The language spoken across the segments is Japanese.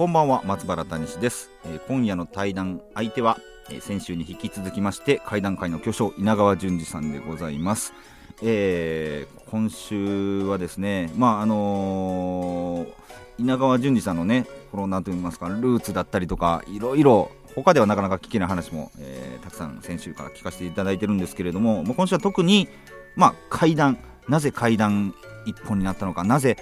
こんばんは松原谷氏です、えー、今夜の対談相手は、えー、先週に引き続きまして会談会の巨匠稲川淳二さんでございます、えー、今週はですねまああの稲川淳二さんのねコロナといいますかルーツだったりとかいろいろ他ではなかなか聞けない話も、えー、たくさん先週から聞かせていただいてるんですけれども、もう今週は特に、まあ、階段なぜ階段一本になったのかなぜ、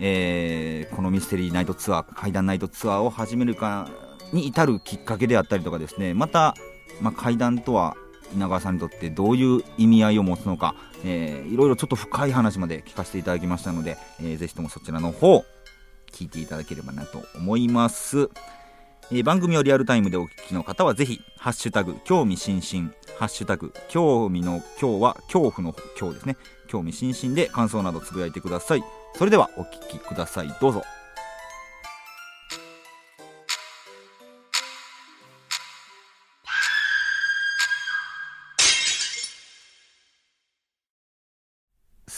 えー、このミステリーナイトツアー階段ナイトツアーを始めるかに至るきっかけであったりとかですねまた、まあ、階段とは稲川さんにとってどういう意味合いを持つのか、えー、いろいろちょっと深い話まで聞かせていただきましたので、えー、ぜひともそちらの方聞いていただければなと思います。えー、番組をリアルタイムでお聞きの方はぜひ、ハッシュタグ、興味津々、ハッシュタグ、興味の今日は恐怖の今日ですね。興味津々で感想などつぶやいてください。それではお聞きください。どうぞ。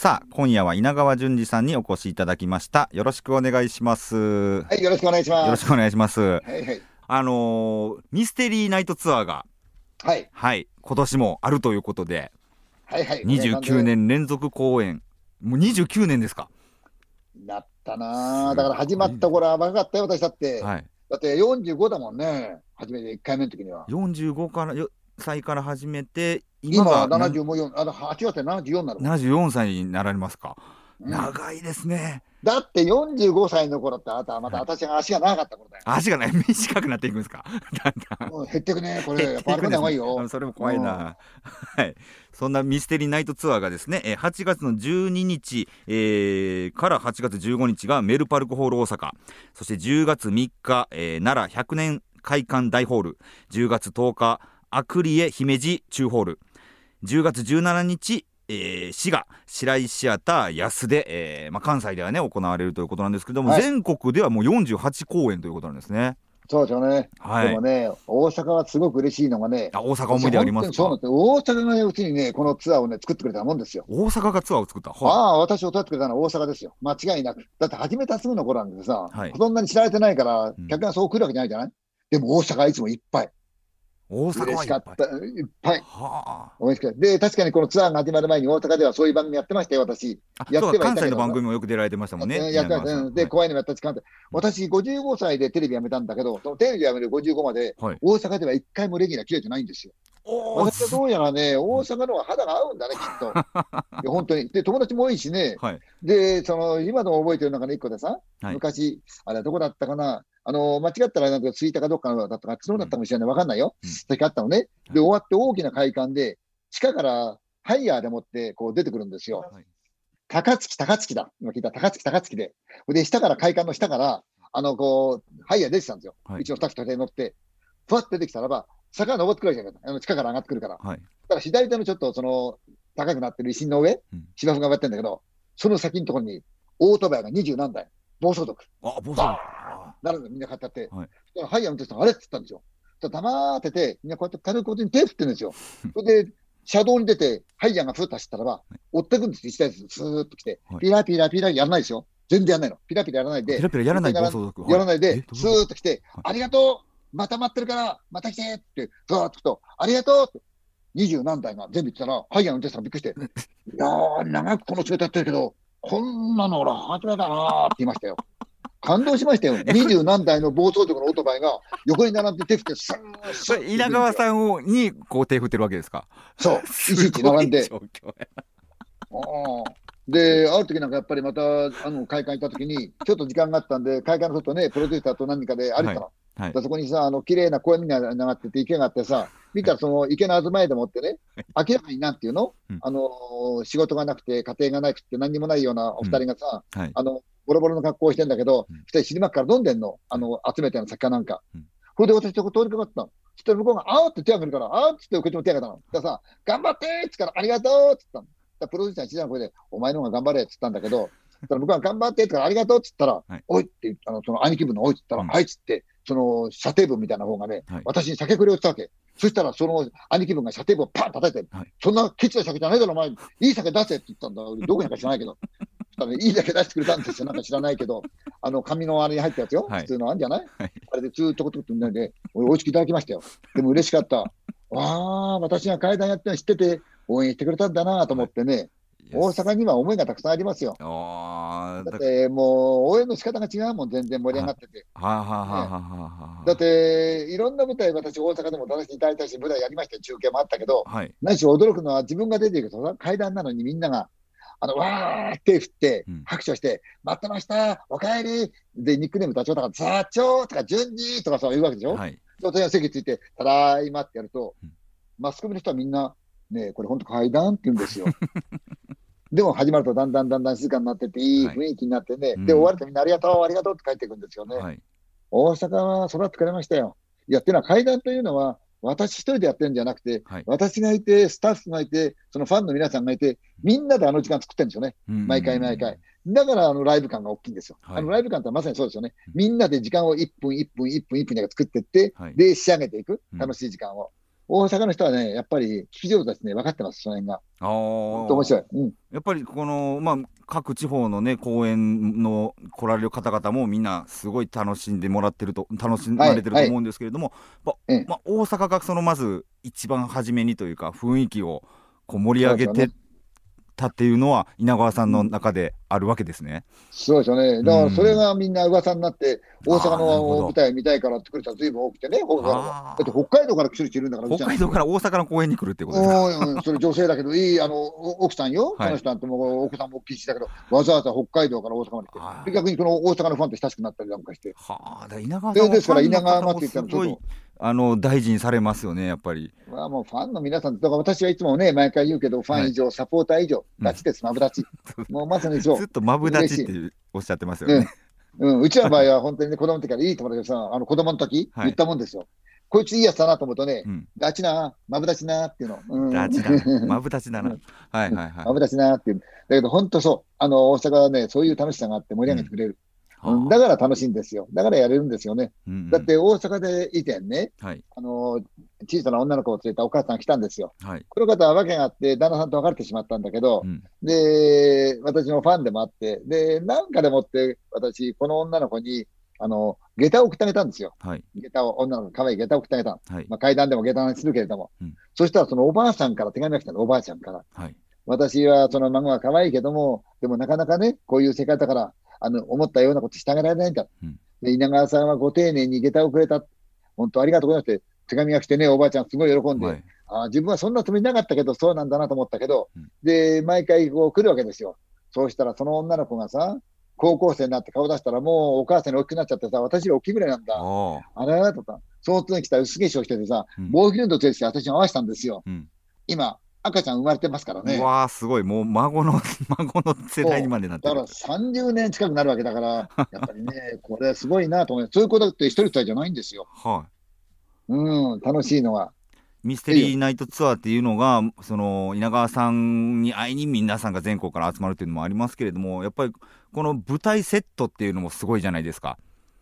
さあ、今夜は稲川淳二さんにお越しいただきました。よろしくお願いします。はい、よろしくお願いします。よろしくお願いします。はいはい。あのー、ミステリーナイトツアーが、はい。はい、今年もあるということで、はいはい。29年連続公演。もう29年ですか。なったなだから始まった頃は若かったよ、私だって。はい。だって45だもんね、初めて1回目の時には。45からよ歳から始めて、今は74、あの8月で74になる。74歳になられますか。うん、長いですね。だって45歳の頃ってあなたはまた私が足が長かった頃だよ。足がね、短くなっていくんですか？だんだん。減ってくね、これ。やっぱ歩かない方がいいよ。それも怖いな。はい。そんなミステリーナイトツアーがですね、8月の12日、えー、から8月15日がメルパルクホール大阪。そして10月3日、えー、奈良100年会館大ホール。10月10日、アクリエ姫路中ホール10月17日えー、滋賀白井シアター安で、えーまあ、関西ではね行われるということなんですけども、はい、全国ではもう48公演ということなんですね。そうですよね、はい、でもね、大阪はすごく嬉しいのがね、あ大阪思い出ありますそうなんです大阪がうちにね、このツアーをね、作ってくれたもんですよ。大阪がツアーを作った、はい、ああ、私を取ってくれたのは大阪ですよ、間違いなく。だって始めたすぐの頃なんでさ、はい、そんなに知られてないから、客がそう来るわけじゃないじゃない、うん、でも大阪はいつもいっぱい。大阪はいっぱい。いっぱい。はあ、しかった。で、確かにこのツアーが始まる前に大阪ではそういう番組やってましたよ、私。やって関西の番組もよく出られてましたもんね。やってました。で、怖いのもやったし、私、55歳でテレビ辞めたんだけど、そのテレビ辞める55まで、大阪では一回もレギュラー切れてないんですよ。私はどうやらね、大阪の方が肌が合うんだね、きっと。いや本当に。で、友達も多いしね。はい、で、その、今でも覚えてる中の一個でさ、はい、昔、あれどこだったかな、あの、間違ったらなんか着いたかどっかのだったか、角だったかもしれない。わかんないよ。うん、時あったのね。で、終わって大きな会館で、地下からハイヤーでもってこう出てくるんですよ。はい、高槻、高槻だ。今聞いた高槻、高槻で。で、下から会館の下から、あの、こう、ハイヤー出てたんですよ。はい、うちのスタッフと乗って。ふわって出てきたらば、坂登ってくるじゃないか。あの地下から上がってくるから。はい、だから左手のちょっとその、高くなってる石の上、うん、芝生が上がってるんだけど、その先のところに、オートバイが二十何台、暴走族。あ、暴走族。なるのみんな買ったって。はい。ハイヤー運転手さん、あれ？って言ったんですよ。黙ってて、みんなこうやって軽くこに手振ってるんですよ。それで、車道に出て、ハイヤーがふっと走ったらば、追ってくんですよ、一台ずつ、スーッと来て、ピラピラピラやらないですよ。全然やらないの。ピラピラやらないで、ピラピラやらないやらないで、スーッと来て、ありがとうまた待ってるから、また来てって、ずーっと来と、ありがとうって、二十何台が全部言ってたら、ハイヤーの運転手さんびっくりして、いやー、長くこの仕事やってるけど、こんなの俺初めだなーって言いましたよ。感動しましたよ。二十何台の暴走族のオートバイが横に並んで手振って、スーッ稲川さんをにこう手振ってるわけですか？そう。いちいち並んで。で、ある時なんかやっぱりまた、あの、会館行った時に、ちょっと時間があったんで、会館の外ね、プロデューサーと何人かで歩いたら、はい、そこにさ、あの、綺麗な公園みたいなのがあってて、池があってさ、見たらその池の東へでもってね、明らかになんていうの、うん、あの、仕事がなくて、家庭がなくて、何にもないようなお二人がさ、うん。はい、あの、ボロボロの格好をしてんだけど、二人尻巻から飲んでんの、あの、集めての酒かなんか。それで私とこ通りかかったの。そしたら向こうが、あーって手を挙げるから、あーってこっちも手を挙げたの。だからさ、頑張ってーったら、ありがとうっつったの。だプロデューサー小さな声で、お前の方が頑張れっつったんだけど、そしたら向こうが頑張ってっつったら、ありがとうっつったら、はい、おいってあの、その兄貴分のおいっつったら、うん、はいっつって、その射程分みたいな方がね、はい、私に酒くれをしたわけ。そしたら、その兄貴分が射程分をパン叩いて、はい、そんなケチな酒じゃないだろ、お前、いい酒出せって言ったんだ。どこにか知らないけど。したら、いいだけ出してくれたんですよ。なんか知らないけど、あの、紙のあれに入ったやつよ。はい、普通のあんじゃない、はい、あれでずっとことってんで、俺、おいしくいただきましたよ。でも嬉しかった。わあ、私が階段やってるの知ってて、応援してくれたんだなと思ってね。大阪には思いがたくさんありますよ。だってもう応援の仕方が違うもん、全然盛り上がってて。だって、いろんな舞台、私、大阪でも出させていただいたし、舞台やりました中継もあったけど、はい、何しろ驚くのは、自分が出ていくと、階段なのにみんなが、あのわーって振って、拍手をして、うん、待ってました、おかえりで、ニックネームダチョウとか、座長とか、順次とかさ、言うわけでしょ？はい、私が席ついて、ただいまってやると、うん、マスコミの人はみんな、ねこれ本当階段って言うんですよ。でも始まるとだんだんだんだん静かになってて、いい雰囲気になってね、はい、で、終わるとみんなありがとう、ありがとうって帰っていくんですよね。はい、大阪は育ってくれましたよ。いや、っていうのは階段というのは、私一人でやってるんじゃなくて、はい、私がいて、スタッフがいて、そのファンの皆さんがいて、みんなであの時間作ってるんですよね。毎回毎回。だからあのライブ感が大きいんですよ。はい、あのライブ感ってまさにそうですよね。みんなで時間を1分、1分、1分、1分で作っていって、で、仕上げていく。楽しい時間を。大阪の人はね、やっぱり聞き上手ですね、分かってます、その辺が。あ面白い、うん、やっぱりこの、まあ、各地方のね、公演の来られる方々もみんな、すごい楽しんでもらってると、楽しまれてると思うんですけれども、はいはい、ままあ、大阪がそのまず一番初めにというか、雰囲気をこう盛り上げてたっていうのは、稲川さんの中であるわけですね。そうですよね。だからそれがみんな噂になって、大阪の舞台見たいからってくれたらずいぶん多くてね、だって北海道から来る人いるんだから、北海道から大阪の公園に来るってことですか。それ女性だけど、いいあの奥さんよ、その人なんてもう奥さんも大きいしだけど、わざわざ北海道から大阪まで来て、逆にその大阪のファンと親しくなったりなんかして。はあ、稲川さんですから稲川って言ったらちょっと。あの大事にされますよね、やっぱり。まあ、もうファンの皆さん、だから私はいつもね、毎回言うけど、ファン以上、はい、サポーター以上、ダチです、マブダチ。もうまさにそう。ずっとマブダチっておっしゃってますよね。うん、うん、うちの場合は本当にね、子供の時からいい友達がさ、あの子供の時、言ったもんですよ。こいついいやつだなと思うとね、うん、ダチな、マブダチなっていうの。うん、ダチな、マブダチだな。はいはいはい。マブダチなっていう。だけど本当そう、あの、大阪はね、そういう楽しさがあって盛り上げてくれる。うん、だから楽しいんですよ。だからやれるんですよね。うんうん、だって大阪で以前ね、はい、あの小さな女の子を連れたお母さんが来たんですよ。はい、この方は訳があって、旦那さんと別れてしまったんだけど、うん、で、私のファンでもあって、で、なんかでもって、私、この女の子に、あの、下駄を送ってあげたんですよ。はい、下駄を、女の子可愛い下駄を送ってあげた。はい、まあ、階段でも下駄にするけれども、うん、そしたらそのおばあさんから手紙が来たの、おばあちゃんから。はい、私はその孫が可愛いけども、でもなかなかね、こういう世界だから、あの思ったようなことしてあげられないんだ、うん、で稲川さんはご丁寧に下駄をくれた、本当ありがとうございますって手紙が来てね、おばあちゃん、すごい喜んで、はい、あ自分はそんなつもりなかったけど、そうなんだなと思ったけど、うん、で毎回こう来るわけですよ。そうしたら、その女の子がさ、高校生になって顔出したら、もうお母さんに大きくなっちゃってさ、私より大きいぐらいなんだ。あれだとか、その次に来た薄化粧しててさ、うん、ボーギルンドとして私に合わせたんですよ。うん、今、赤ちゃん生まれてますからね。わあ、すごい、もう孫の、孫の世代にまでなってだから30年近くなるわけだから、やっぱりね、これすごいなと思います。そういうことって一人二人じゃないんですよ。はい。うん、楽しいのは。ミステリーナイトツアーっていうのが、その稲川さんに会いに皆さんが全国から集まるっていうのもありますけれども、やっぱりこの舞台セットっていうのもすごいじゃないですか。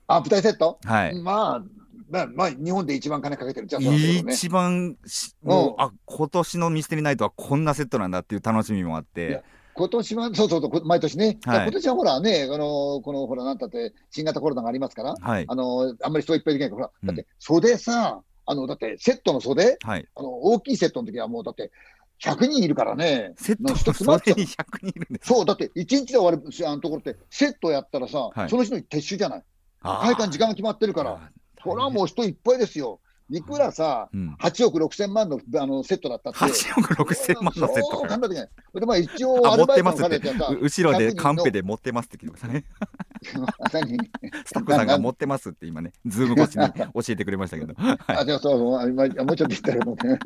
あ、舞台セット？はい。まあ、まあ、まあ、日本で一番金かけてるじゃん、ね、一番もう、あ今年のミステリーナイトはこんなセットなんだっていう楽しみもあって。今年は、そうそうそう、毎年ね、はい、今年はほらね、あのこのほら、なんたって、新型コロナがありますから、はい、あのあんまり人いっぱいできないから、だって袖さ、あのだってセットの袖、はい、あの大きいセットの時はもうだって、100人いるからね、セットの袖に100人いるんですそう、だって1日で終わるあのところって、セットやったらさ、はい、その人に撤収じゃない。会館時間が決まってるから。それはもう人いっぱいですよ。いくらさ、うん、8億6千万のあのセットだったって。8億6千万のセットか。でまあ一応アルバイトの金って後ろでカンペで持ってますって聞いてましたね。スタッフさんが持ってますって今ね、 Zoom 越しに教えてくれましたけど。あ、でもそう、今もうちょっと言ったらもう、ね。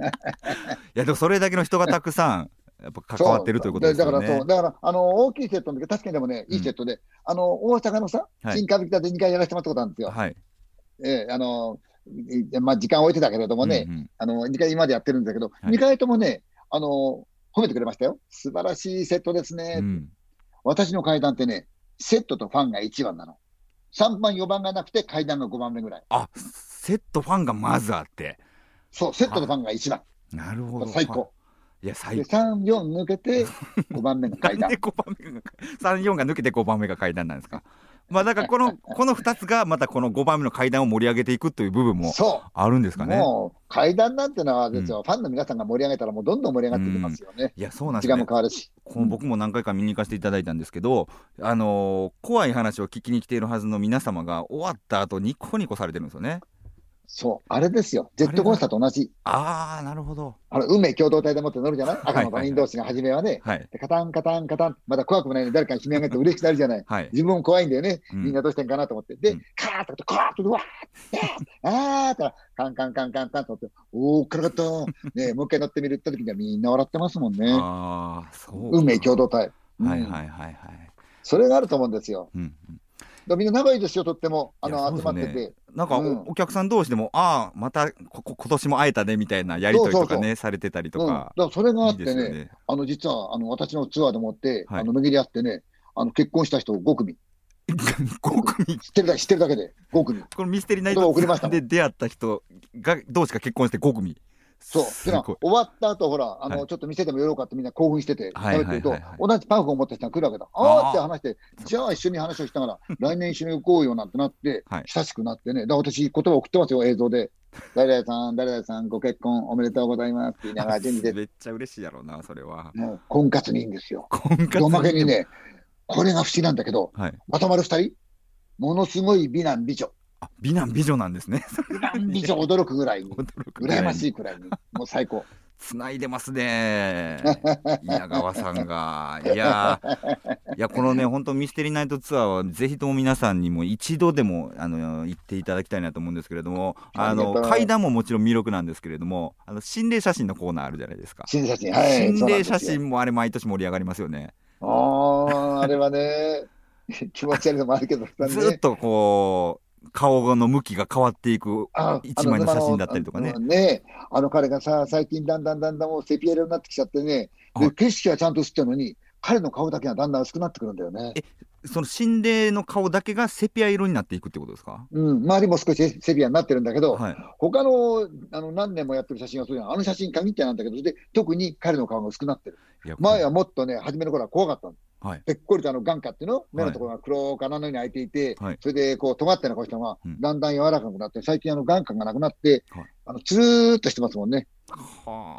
いやでもそれだけの人がたくさん。やっぱ関わってるということですよね。だからそう、だから、あの、大きいセットの時、確かにでもね、いいセットで、うん、あの、大阪のさ、新歌舞伎座で2回やらせてもらったことあるんですよ。はい。えー、あの、まあ、時間を置いてたけれどもね、うんうん、あの、2回今までやってるんだけど、はい、2回ともね、あの、褒めてくれましたよ。素晴らしいセットですね。うん、私の階段ってね、セットとファンが1番なの。3番、4番がなくて階段が5番目ぐらい。あ、セットファンがまずあって。そう、セットとファンが1番。なるほど。最高。いや、最高。3、4抜けて 5番目が階段。3、4が抜けて5番目が階段なんですか？まあだからこのこの2つがまたこの5番目の階段を盛り上げていくという部分もあるんですかね？もう階段なんてのはですよ、うん、ファンの皆さんが盛り上げたらもうどんどん盛り上がっていきますよね。うん、いやそうなんです、ね、も変わるし。この僕も何回か見に行かせていただいたんですけど、あのー、怖い話を聞きに来ているはずの皆様が終わった後ニコニコされてるんですよね。そう、あれですよ、ジェットコースターと同じ。ああ、なるほど。あの運命共同体でもって乗るじゃない？赤の他人同士が初めはね、はい、カタンカタンカタン、まだ怖くもないのに誰かに悲鳴上げて嬉しくなるじゃない。はい、自分も怖いんだよね、みんなどうしてんかなと思って。で、うん、カーッと、カーッと、わーあーって、カンカンカンカンカンとって、おー、からかった。ねもう一回乗ってみるって時にはみんな笑ってますもんね。ああ、そう。運命共同体。はいはいはいはい。それがあると思うんですよ。うんうんみんな仲いいですよ、とっても、あの、集まってて。なんかおうん、お客さん同士でも、ああ、またこ今年も会えたねみたいなやりとりとかね、されてたりとか。うん、だからそれがあってね、いいねあの実はあの私のツアーでもって、はい、あの巡り合ってね、あの結婚した人5組。5組？知ってるだけ知ってるだけで5組。このミステリーナイトで出会った人が同士が結婚して5組？そう。終わった後、ほら、あの、はい、ちょっと店でも寄ろうかってみんな興奮してて、食べてると、同じパンフを持った人が来るわけだ。ああって話して、じゃあ一緒に話をしながら、来年一緒に行こうよなんてなって、はい、親しくなってね。だ私、言葉送ってますよ、映像で。誰々さん、誰々さん、ご結婚おめでとうございますって言いながら、準備で。めっちゃ嬉しいやろうな、それは。もう、婚活にいいんですよ。婚活おまけにね、これが不思議なんだけど、はい、まとまる二人、ものすごい美男美女。美男美女なんですね。美男美女驚くぐらいに、羨ましいくらいに、もう最高。つないでますね、稲川さんが。いやいやこのね、本当、ミステリーナイトツアーは、ぜひとも皆さんにも一度でもあの行っていただきたいなと思うんですけれども、あの階段ももちろん魅力なんですけれども、あの心霊写真のコーナーあるじゃないですか。心霊写真、はい、心霊写真もあれ、毎年盛り上がりますよね。ああ、あれはね、気持ち悪いのもあるけど、ね、ずっとこう、顔の向きが変わっていく一枚の写真だったりとかね。ねあの彼がさ、最近だんだんだんだんもうセピア色になってきちゃってね、で景色はちゃんと映ってるのに、彼の顔だけがだんだん薄くなってくるんだよね。その心霊の顔だけがセピア色になっていくってことですか？うん、周りも少しセピアになってるんだけど、はい、他のあの何年もやってる写真はそうじゃん。あの写真限ってなんだけど、で特に彼の顔が薄くなってる。前はもっとね、初めの頃は怖かったの。はい、ぺっこりとあの眼下っていうの、目のところが黒かなのように開いていて、はい、それでこう尖ってな顔したのが、だんだん柔らかくなって、最近あの眼下がなくなって、はい、あのつるーっとしてますもんね。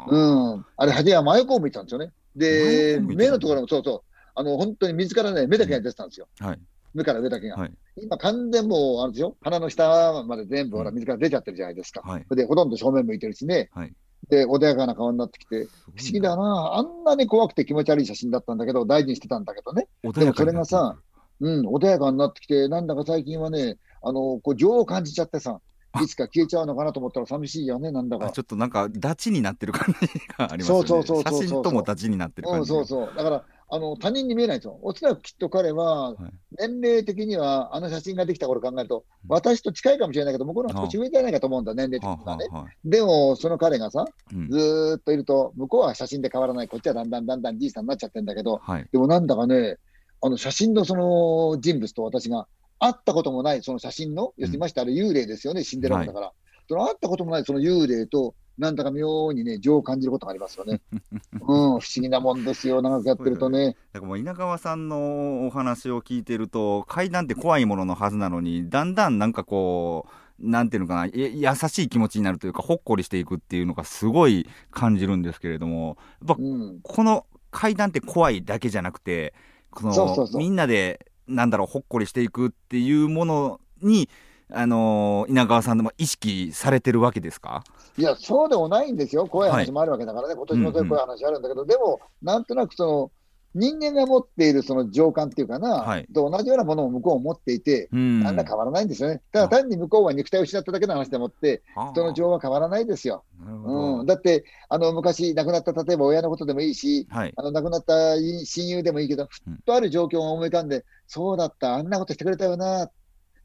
うん、あれ、初めは真横を向いたんですよね。で、目のところもそうそう、あの本当に水からね、目だけが出てたんですよ。はい、目から上だけが。はい、今、完全もう、あれですよ、鼻の下まで全部、ほら、水から出ちゃってるじゃないですか。はい、で、ほとんど正面向いてるしね。はいで、穏やかな顔になってきて、不思議だな、あんなに怖くて気持ち悪い写真だったんだけど、大事にしてたんだけどね。でもそれがさ、うん、穏やかになってきて、なんだか最近はね、あの、こう、情を感じちゃってさ、いつか消えちゃうのかなと思ったら寂しいよね、なんだか。ちょっとなんか、ダチになってる感じがありますね。そうそうそうそう写真ともダチになってる感じ、うん、そうそう。だから、あの他人に見えないんですよ。おそらくきっと彼は、年齢的には、あの写真ができた頃考えると、私と近いかもしれないけど、向こうの少し上じゃないかと思うんだ、年齢的にはね。でも、その彼がさ、ずっといると、向こうは写真で変わらない、こっちはだんだんだんだんじいさんになっちゃってるんだけど、でもなんだかね、あの写真のその人物と私が会ったこともない、その写真の、要するにましてあれ幽霊ですよね、死んでるわけだから。その会ったこともないその幽霊と、なんだか妙にね、情を感じることがありますよね。うん、不思議なもんですよ、長くやってるとね。だからもう稲川さんのお話を聞いてると、階段って怖いもののはずなのに、だんだんなんかこう、なんていうのかな、優しい気持ちになるというか、ほっこりしていくっていうのがすごい感じるんですけれども、やっぱ、うん、この階段って怖いだけじゃなくて、このみんなで、なんだろう、ほっこりしていくっていうものに、あのー、稲川さんでも意識されてるわけですか？いや、そうでもないんですよ、怖い。話もあるわけだからね、はい、今年もそういう怖い話あるんだけど、うんうん、でも、なんとなくその、人間が持っているその情感っていうかな、はい。と同じようなものを向こうも持っていて、うん。な変わらないんですよね。ただ単に向こうは肉体を失っただけの話でもって、人の情は変わらないですよ。うん、だって、あの昔亡くなった例えば親のことでもいいし、はい。あの亡くなった親友でもいいけど、ふっとある状況を思い浮かんで、そうだった、あんなことしてくれたよな、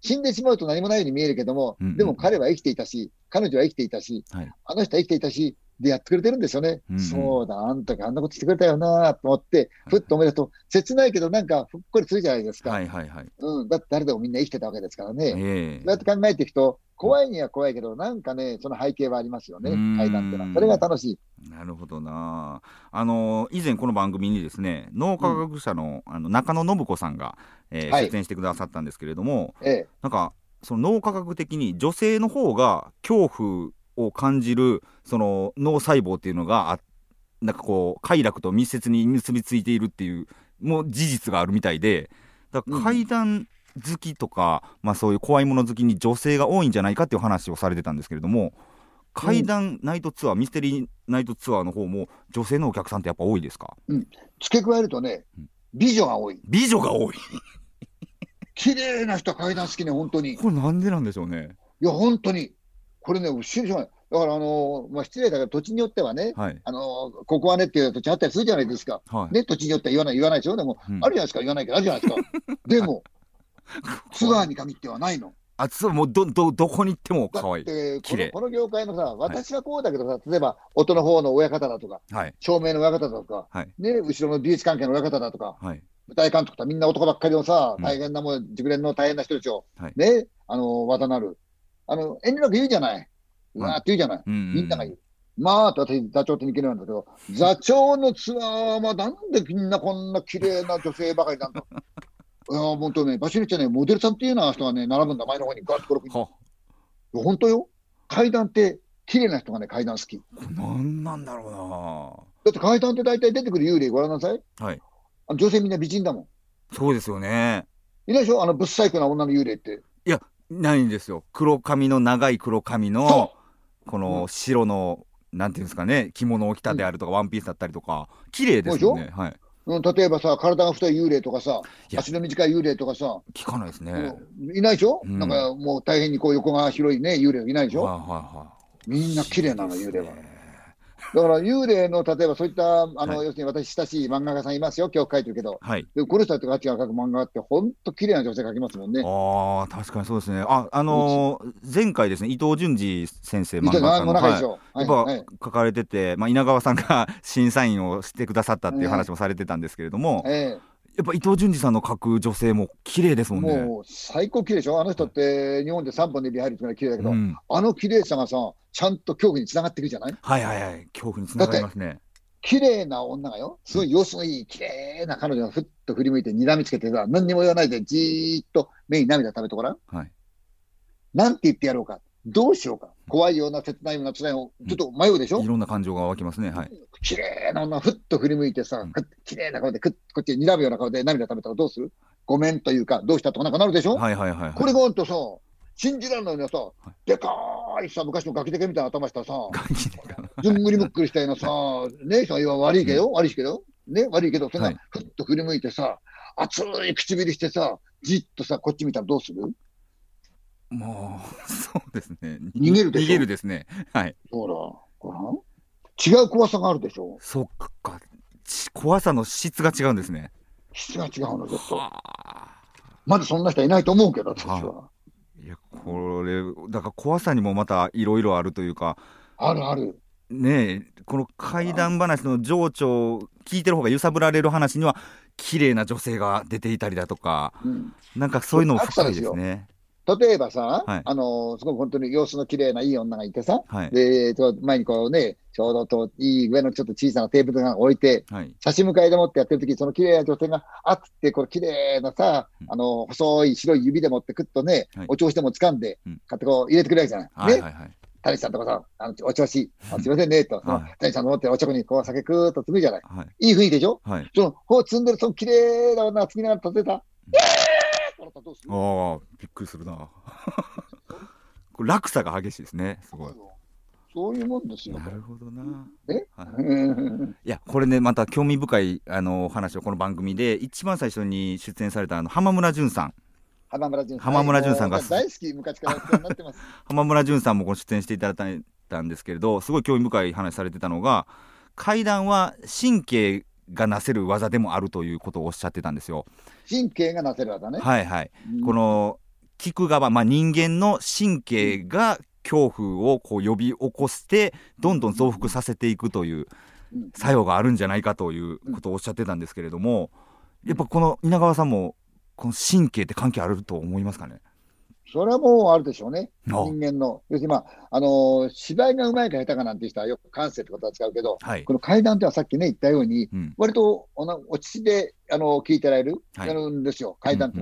死んでしまうと何もないように見えるけども、うんうんでも彼は生きていたし、彼女は生きていたし、はい。あの人は生きていたし、でやってくれてるんですよね。うんうんそうだ、あん時あんなことしてくれたよなと思って、ふっと思い出すと、切ないけど、なんかふっこりするじゃないですか。はいはいはい。うん、だって誰でもみんな生きてたわけですからね。ええそうやって考えていくと、怖いには怖いけど、なんかね、その背景はありますよねうん、階段ってのは。それが楽しい。なるほどな。あの以前この番組にですね脳科学者の,、あの中野信子さんが、えーはい出演してくださったんですけれども、ええ。なんかその脳科学的に女性の方が恐怖を感じるその脳細胞っていうのがあなんかこう快楽と密接に結びついているっていうもう事実があるみたいでだからうん階段好きとか、まあ、そういう怖いもの好きに女性が多いんじゃないかっていう話をされてたんですけれども階段ナイトツアー、ミステリーナイトツアーの方も女性のお客さんってやっぱ多いですか？付け加えるとねうん、美女が多い。美女が多い綺麗な人は階段好きね、本当に。いこれなんでなんでしょうねや、本当に。これね、不思議じゃない。だから、あのまあ、失礼だけど、土地によってはね、はいあのここはねっていう土地あったりするじゃないですか。はい、ね、土地によっては言わない、言わないでしょ？でも、うんあるじゃないですか、言わないけど、あるじゃないですか。でも、ツアーに限ってはないの。あそうもうどどどこに行ってもだ可愛いってこの、この業界のさ、私はこうだけどさ、例えば、音の方の親方だとか、はい照明の親方だとか、はいね、後ろの美術関係の親方だとか、はい舞台監督とかみんな男ばっかりのさ、うん大変なもう、熟練の大変な人たちを、はいね、あの、技なる。あの、遠慮なく言うじゃない。うわーって言うじゃない。うんみんなが言う。まあ、と私、座長って見切れなんだけど、座長のツアーはなんでみんなこんな綺麗な女性ばかりなんだ。いや、本当ね、場所によってはね、モデルさんっていうような人がね、並ぶんだ、前の方にガッと転ぶ。は本当よ。階段って、綺麗な人がね、階段好き。だなんなんだろって階段って大体出てくる幽霊ご覧なさい。うなはいあの女性みんな美人だもん。そうですよねいないでしょ？あの、ぶっ細工な女の幽霊って。ないんですよ黒髪の長い黒髪のそこの白のなんていうんですかね着物を着たであるとか、ワンピースだったりとか綺麗ですよね。はい。うん、例えばさ、体が太い幽霊とかさ足の短い幽霊とかさ、聞かないですね、うん。いないでしょ、うん。なんかもう大変にこう横が広いね、幽霊いないでしょ、はいはいはみんな綺麗なの、幽霊は。えだから幽霊の例えばそういった、あのはい。要するに私、親しい漫画家さんいますよ、今日書いてるけど、はい。でもこの人たちが描く漫画って、本当綺麗な女性描きますもんね。ああ確かにそうですね。ああのー前回ですね伊藤淳二先生漫画家のはい。やっぱはいはい。書かれてて、まあ、稲川さんが 審査員をしてくださったっていう話もされてたんですけれども、えやっぱ伊藤淳二さんの描く女性も綺麗ですえもんね。もう最高綺麗でしょ、あの人って日本で3本で指入るってい綺麗だけど、うん、あの綺麗さがさ、ちゃんと恐怖につながっていくじゃない？はいはいはい恐怖につながりますね。綺麗な女がよ、すごい様子のいい、綺麗な彼女がふっと振り向いて、睨みつけてさ、何にも言わないで、じーっと目に涙食べてごらん。はいなんて言ってやろうか。どうしようか。怖いような、切ないような、辛いような、ちょっと迷うでしょ、いろんな感情が湧きますね。はい。綺麗な女がふっと振り向いてさ綺麗な顔で、くっこっちに睨むような顔で涙食べたらどうする？ごめんというか、どうしたとかなんかなるでしょ、はいはいはいはい。これがほんとさ、信じられないのにさ、い。でかーいさ、昔のガキデケみたいな頭したさ、ずんぐりむっくりしたようなさ、ね、さ、は悪いけど、悪いけど、ね、悪いけど、そんはない。ふっと振り向いてさ、熱い唇してさ、じっとさ、こっち見たらどうする？もう そうですね。逃げるでしょ？逃げるですね。はい。ほら、ごらん違う怖さがあるでしょ？そっか。ち怖さの質が違うんですね。質が違うの、ちょっと。はあ。まだそんな人はいないと思うけど、私は。いやこれだから怖さにもまたいろいろあるというかあるある。ねえこの怪談話の情緒を聞いてる方が揺さぶられる話には綺麗な女性が出ていたりだとかうん、なんかそういうのも深いですね。例えばさ、はい。あのすごく本当に様子の綺麗ないい女がいてさ、はい。で、前にこうね、ちょうどといい上のちょっと小さなテーブルが置いて、はい。差し向かいでもってやってる時その綺麗な女性が、あって、この綺麗なさう、ん。あの、細い白い指でもってくっとね、はい。お調子でも掴んでうん、買ってこう入れてくれるじゃない。ね、はいはいはい。谷さんとかさ、あのお調子、あすいませんね、と、そのはい。谷さんの持ってるおちょこにこう酒くーっとつぐじゃない。はい。いい雰囲気でしょ？はい。その、ほう積んでるその綺麗な女がつきながら立てた。えーって笑ったらどうする？ああびっくりするな これ落差が激しいですねすごいそういうもんですよ。なるほどな。え、はい、いやこれねまた興味深いあの話をこの番組で一番最初に出演されたあの浜村淳さん。浜村淳さん。浜村淳さんが大好き昔からなってます。浜村淳さんもご出演していただいたんですけれど、すごい興味深い話されてたのが、階段は神経がなせる技でもあるということをおっしゃってたんですよ。神経がなせる技ね。はいはい。うん、この聞く側、まあ、人間の神経が恐怖をこう呼び起こしてどんどん増幅させていくという作用があるんじゃないかということをおっしゃってたんですけれどもやっぱこの稲川さんもこの神経って関係あると思いますかね？それはもうあるでしょうね、人間の。要するに、まああのー、芝居がうまいか下手かなんて人はよく感性ってことは使うけど、はい、この階段ってはさっきね言ったように、うん、割と落ち着てあの聞いてられる、はい、やるんですよ、階段って、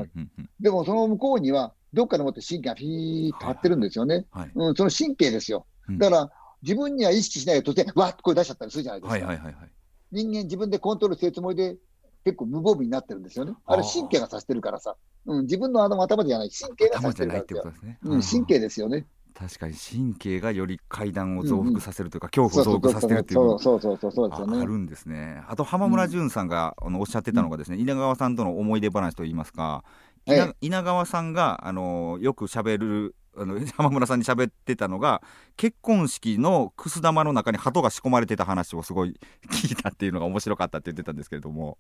でもその向こうには、どっかでもって神経がピーッと張ってるんですよね、はい、うん、その神経ですよ。だから、自分には意識しないで突然、わっと声出しちゃったりするじゃないですか。はいはいはいはい、人間、自分でコントロールするつもりで結構無防備になってるんですよね。あれ神経がさしてるからさ、うん、自分のあの頭じゃない、神経がさしてるから。ですね、うん、神経ですよね。確かに神経がより階段を増幅させるというか、恐怖を増幅させてるっていうあるんですね。あと浜村淳さんが、あのおっしゃってたのがですね、稲川さんとの思い出話といいますか稲稲川さんがあのよくしゃべるあの 浜村さんに喋ってたのが結婚式のくす玉の中に鳩が仕込まれてた話をすごい聞いたっていうのが面白かったって言ってたんですけれども。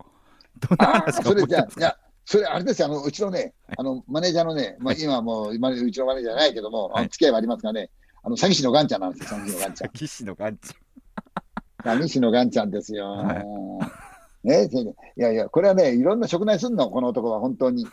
どんな話か覚えてますか？それ、あれですよ、あのうちのね、あのマネージャーのね、まあ、今もう、今うちのマネージャーじゃないけども、はい、付き合いはありますがね、あの詐欺師のガンちゃんなんですよ、詐欺師のガンちゃん。詐欺師のガンちゃん。詐欺師のガンちゃんですよ。はいね、いやいや、これはね、いろんな食内すんの、この男は本当に。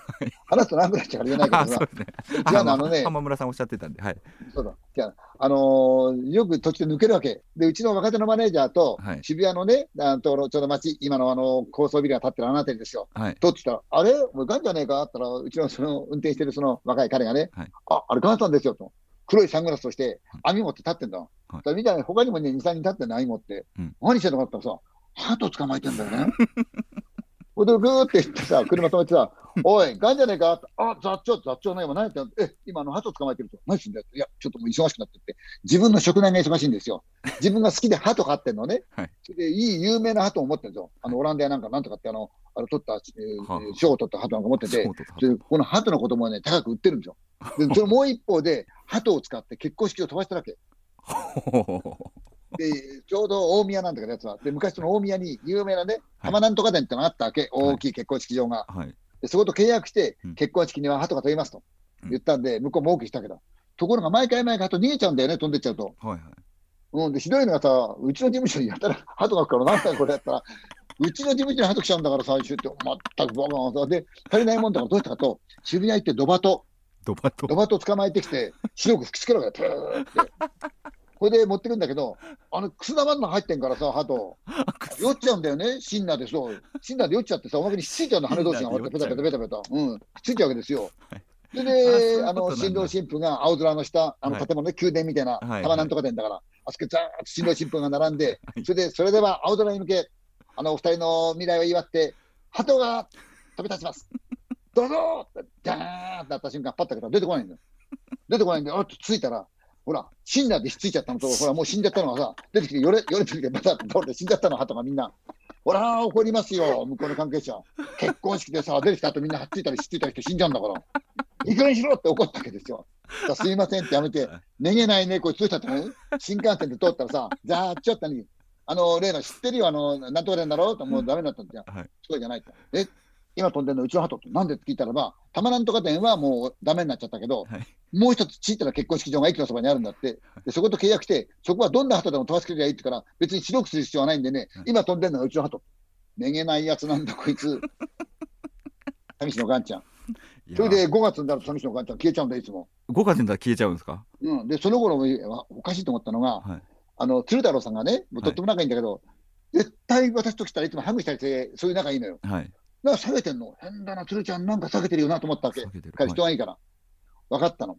話すと何くらいしか言えないけどさ。違うの、あのね。浜村さんおっしゃってたんで、はい。そうだ。じゃあ、のー、よく途中で抜けるわけ。で、うちの若手のマネージャーと、はい、渋谷のね、あとちょうど町、今のあの高層ビルが建ってるあの辺りですよ。はい。通ってたら、あれ？もうガンじゃねえか？って言ったら、うちのその運転してるその若い彼がね、はい、あ、あれガンさんですよと。黒いサングラスとして、網持って立ってんだ。はい、みたいな、他にもね、2、3人立ってんの、網持って。うん、何してんのかってさ、ハート捕まえてんだよね。ほんで、ぐーって言ってさ、車止めてさ、おい、ガンじゃねえか？あ、雑長、雑長ね、今何やってえ、今、あの、鳩捕まえてると。何すんだよ。いや、ちょっともう忙しくなってって。自分の食内が忙しいんですよ。自分が好きで鳩飼ってんのね。はい、それで、いい有名な鳩を持ってるんですよ。あの、オランダやなんか、なんとかって、あの、あれ取った、えー、賞を取った鳩なんか持ってて、でこの鳩の子供はね、高く売ってるんですよ。で、そのもう一方で、鳩を使って結婚式を飛ばしたわけ。で、ちょうど大宮なんだけど、やつは。で、昔の大宮に有名なね、浜なんとか店ってのがあったわけ、大きい結婚式場が。はい、でそこと契約して、結婚式には鳩が飛びますと。言ったんで、向こうも OK したけど、ところが毎回毎回鳩逃げちゃうんだよね、飛んでっちゃうと。はいはい。うん、でひどいのがさ、うちの事務所にやったら鳩が来るから、なんだこれ。やったら、うちの事務所に鳩来ちゃうんだから最終って、全くバカで、足りないもんだからどうしたかと、渋谷行ってドバト、ドバト。ドバト捕まえてきて、白く吹きつけるわけよ、プーって。これで持ってくんだけど、あの、くす玉の入ってんからさ、鳩。酔っちゃうんだよね、シンナでそう。シンナで酔っちゃってさ、おまけにしついちゃうの、羽同士がこうやってペタペタペタペタ。うん。ついちゃうわけですよ。それで、あの、新郎新婦が青空の下、あの建物ね、宮殿みたいな、玉なんとか殿だから、あそこざーっと新郎新婦が並んで、それで、それでは青空に向け、あの、お二人の未来を祝って、鳩が飛び立ちます。どうぞって、じゃーんってなった瞬間、パッと開けたら出てこないんだよ。出てこないんで、あっと着いたら、ほら、死んだでひっついちゃったのと、ほら、もう死んじゃったのがさ、出てきて、よれ、よれてきて、また倒れて死んじゃったの、鳩がみんな。ほら、怒りますよ、向こうの関係者。結婚式でさ、出てきた後みんなはっついたりしっついたりして死んじゃうんだから。いかにしろって怒ったわけですよ。すいませんってやめて、めげないね、こいつどうしたってね、新幹線で通ったらさ、じゃあ、ちょっとに、あの、例の知ってるよ、あの、なんとかでんだろうと、もうダメだったんじゃん。はい、そうじゃないと。え今飛んでるのうちの鳩ってなんでって聞いたらば、たまらんとか店はもうダメになっちゃったけど、はい、もう一つ小さな結婚式場が駅のそばにあるんだって、でそこと契約して、そこはどんな鳩でも飛ばしけりゃいいってから、別に白くする必要はないんでね、今飛んでるのがうちの鳩。めげないやつなんだ、こいつ。寂しのガンちゃん。それで5月になると寂しのガンちゃん消えちゃうんだ、いつも。5月になら消えちゃうんですか？うん。で、その頃おかしいと思ったのが、はい、あの、鶴太郎さんがね、もうとっても仲いいんだけど、はい、絶対私と来たらいつもハグしたりして、そういう仲いいのよ。はい。だから下げてんの？変だな、鶴ちゃん。なんか下げてるよなと思ったわけ。彼人がいいから。分かったの。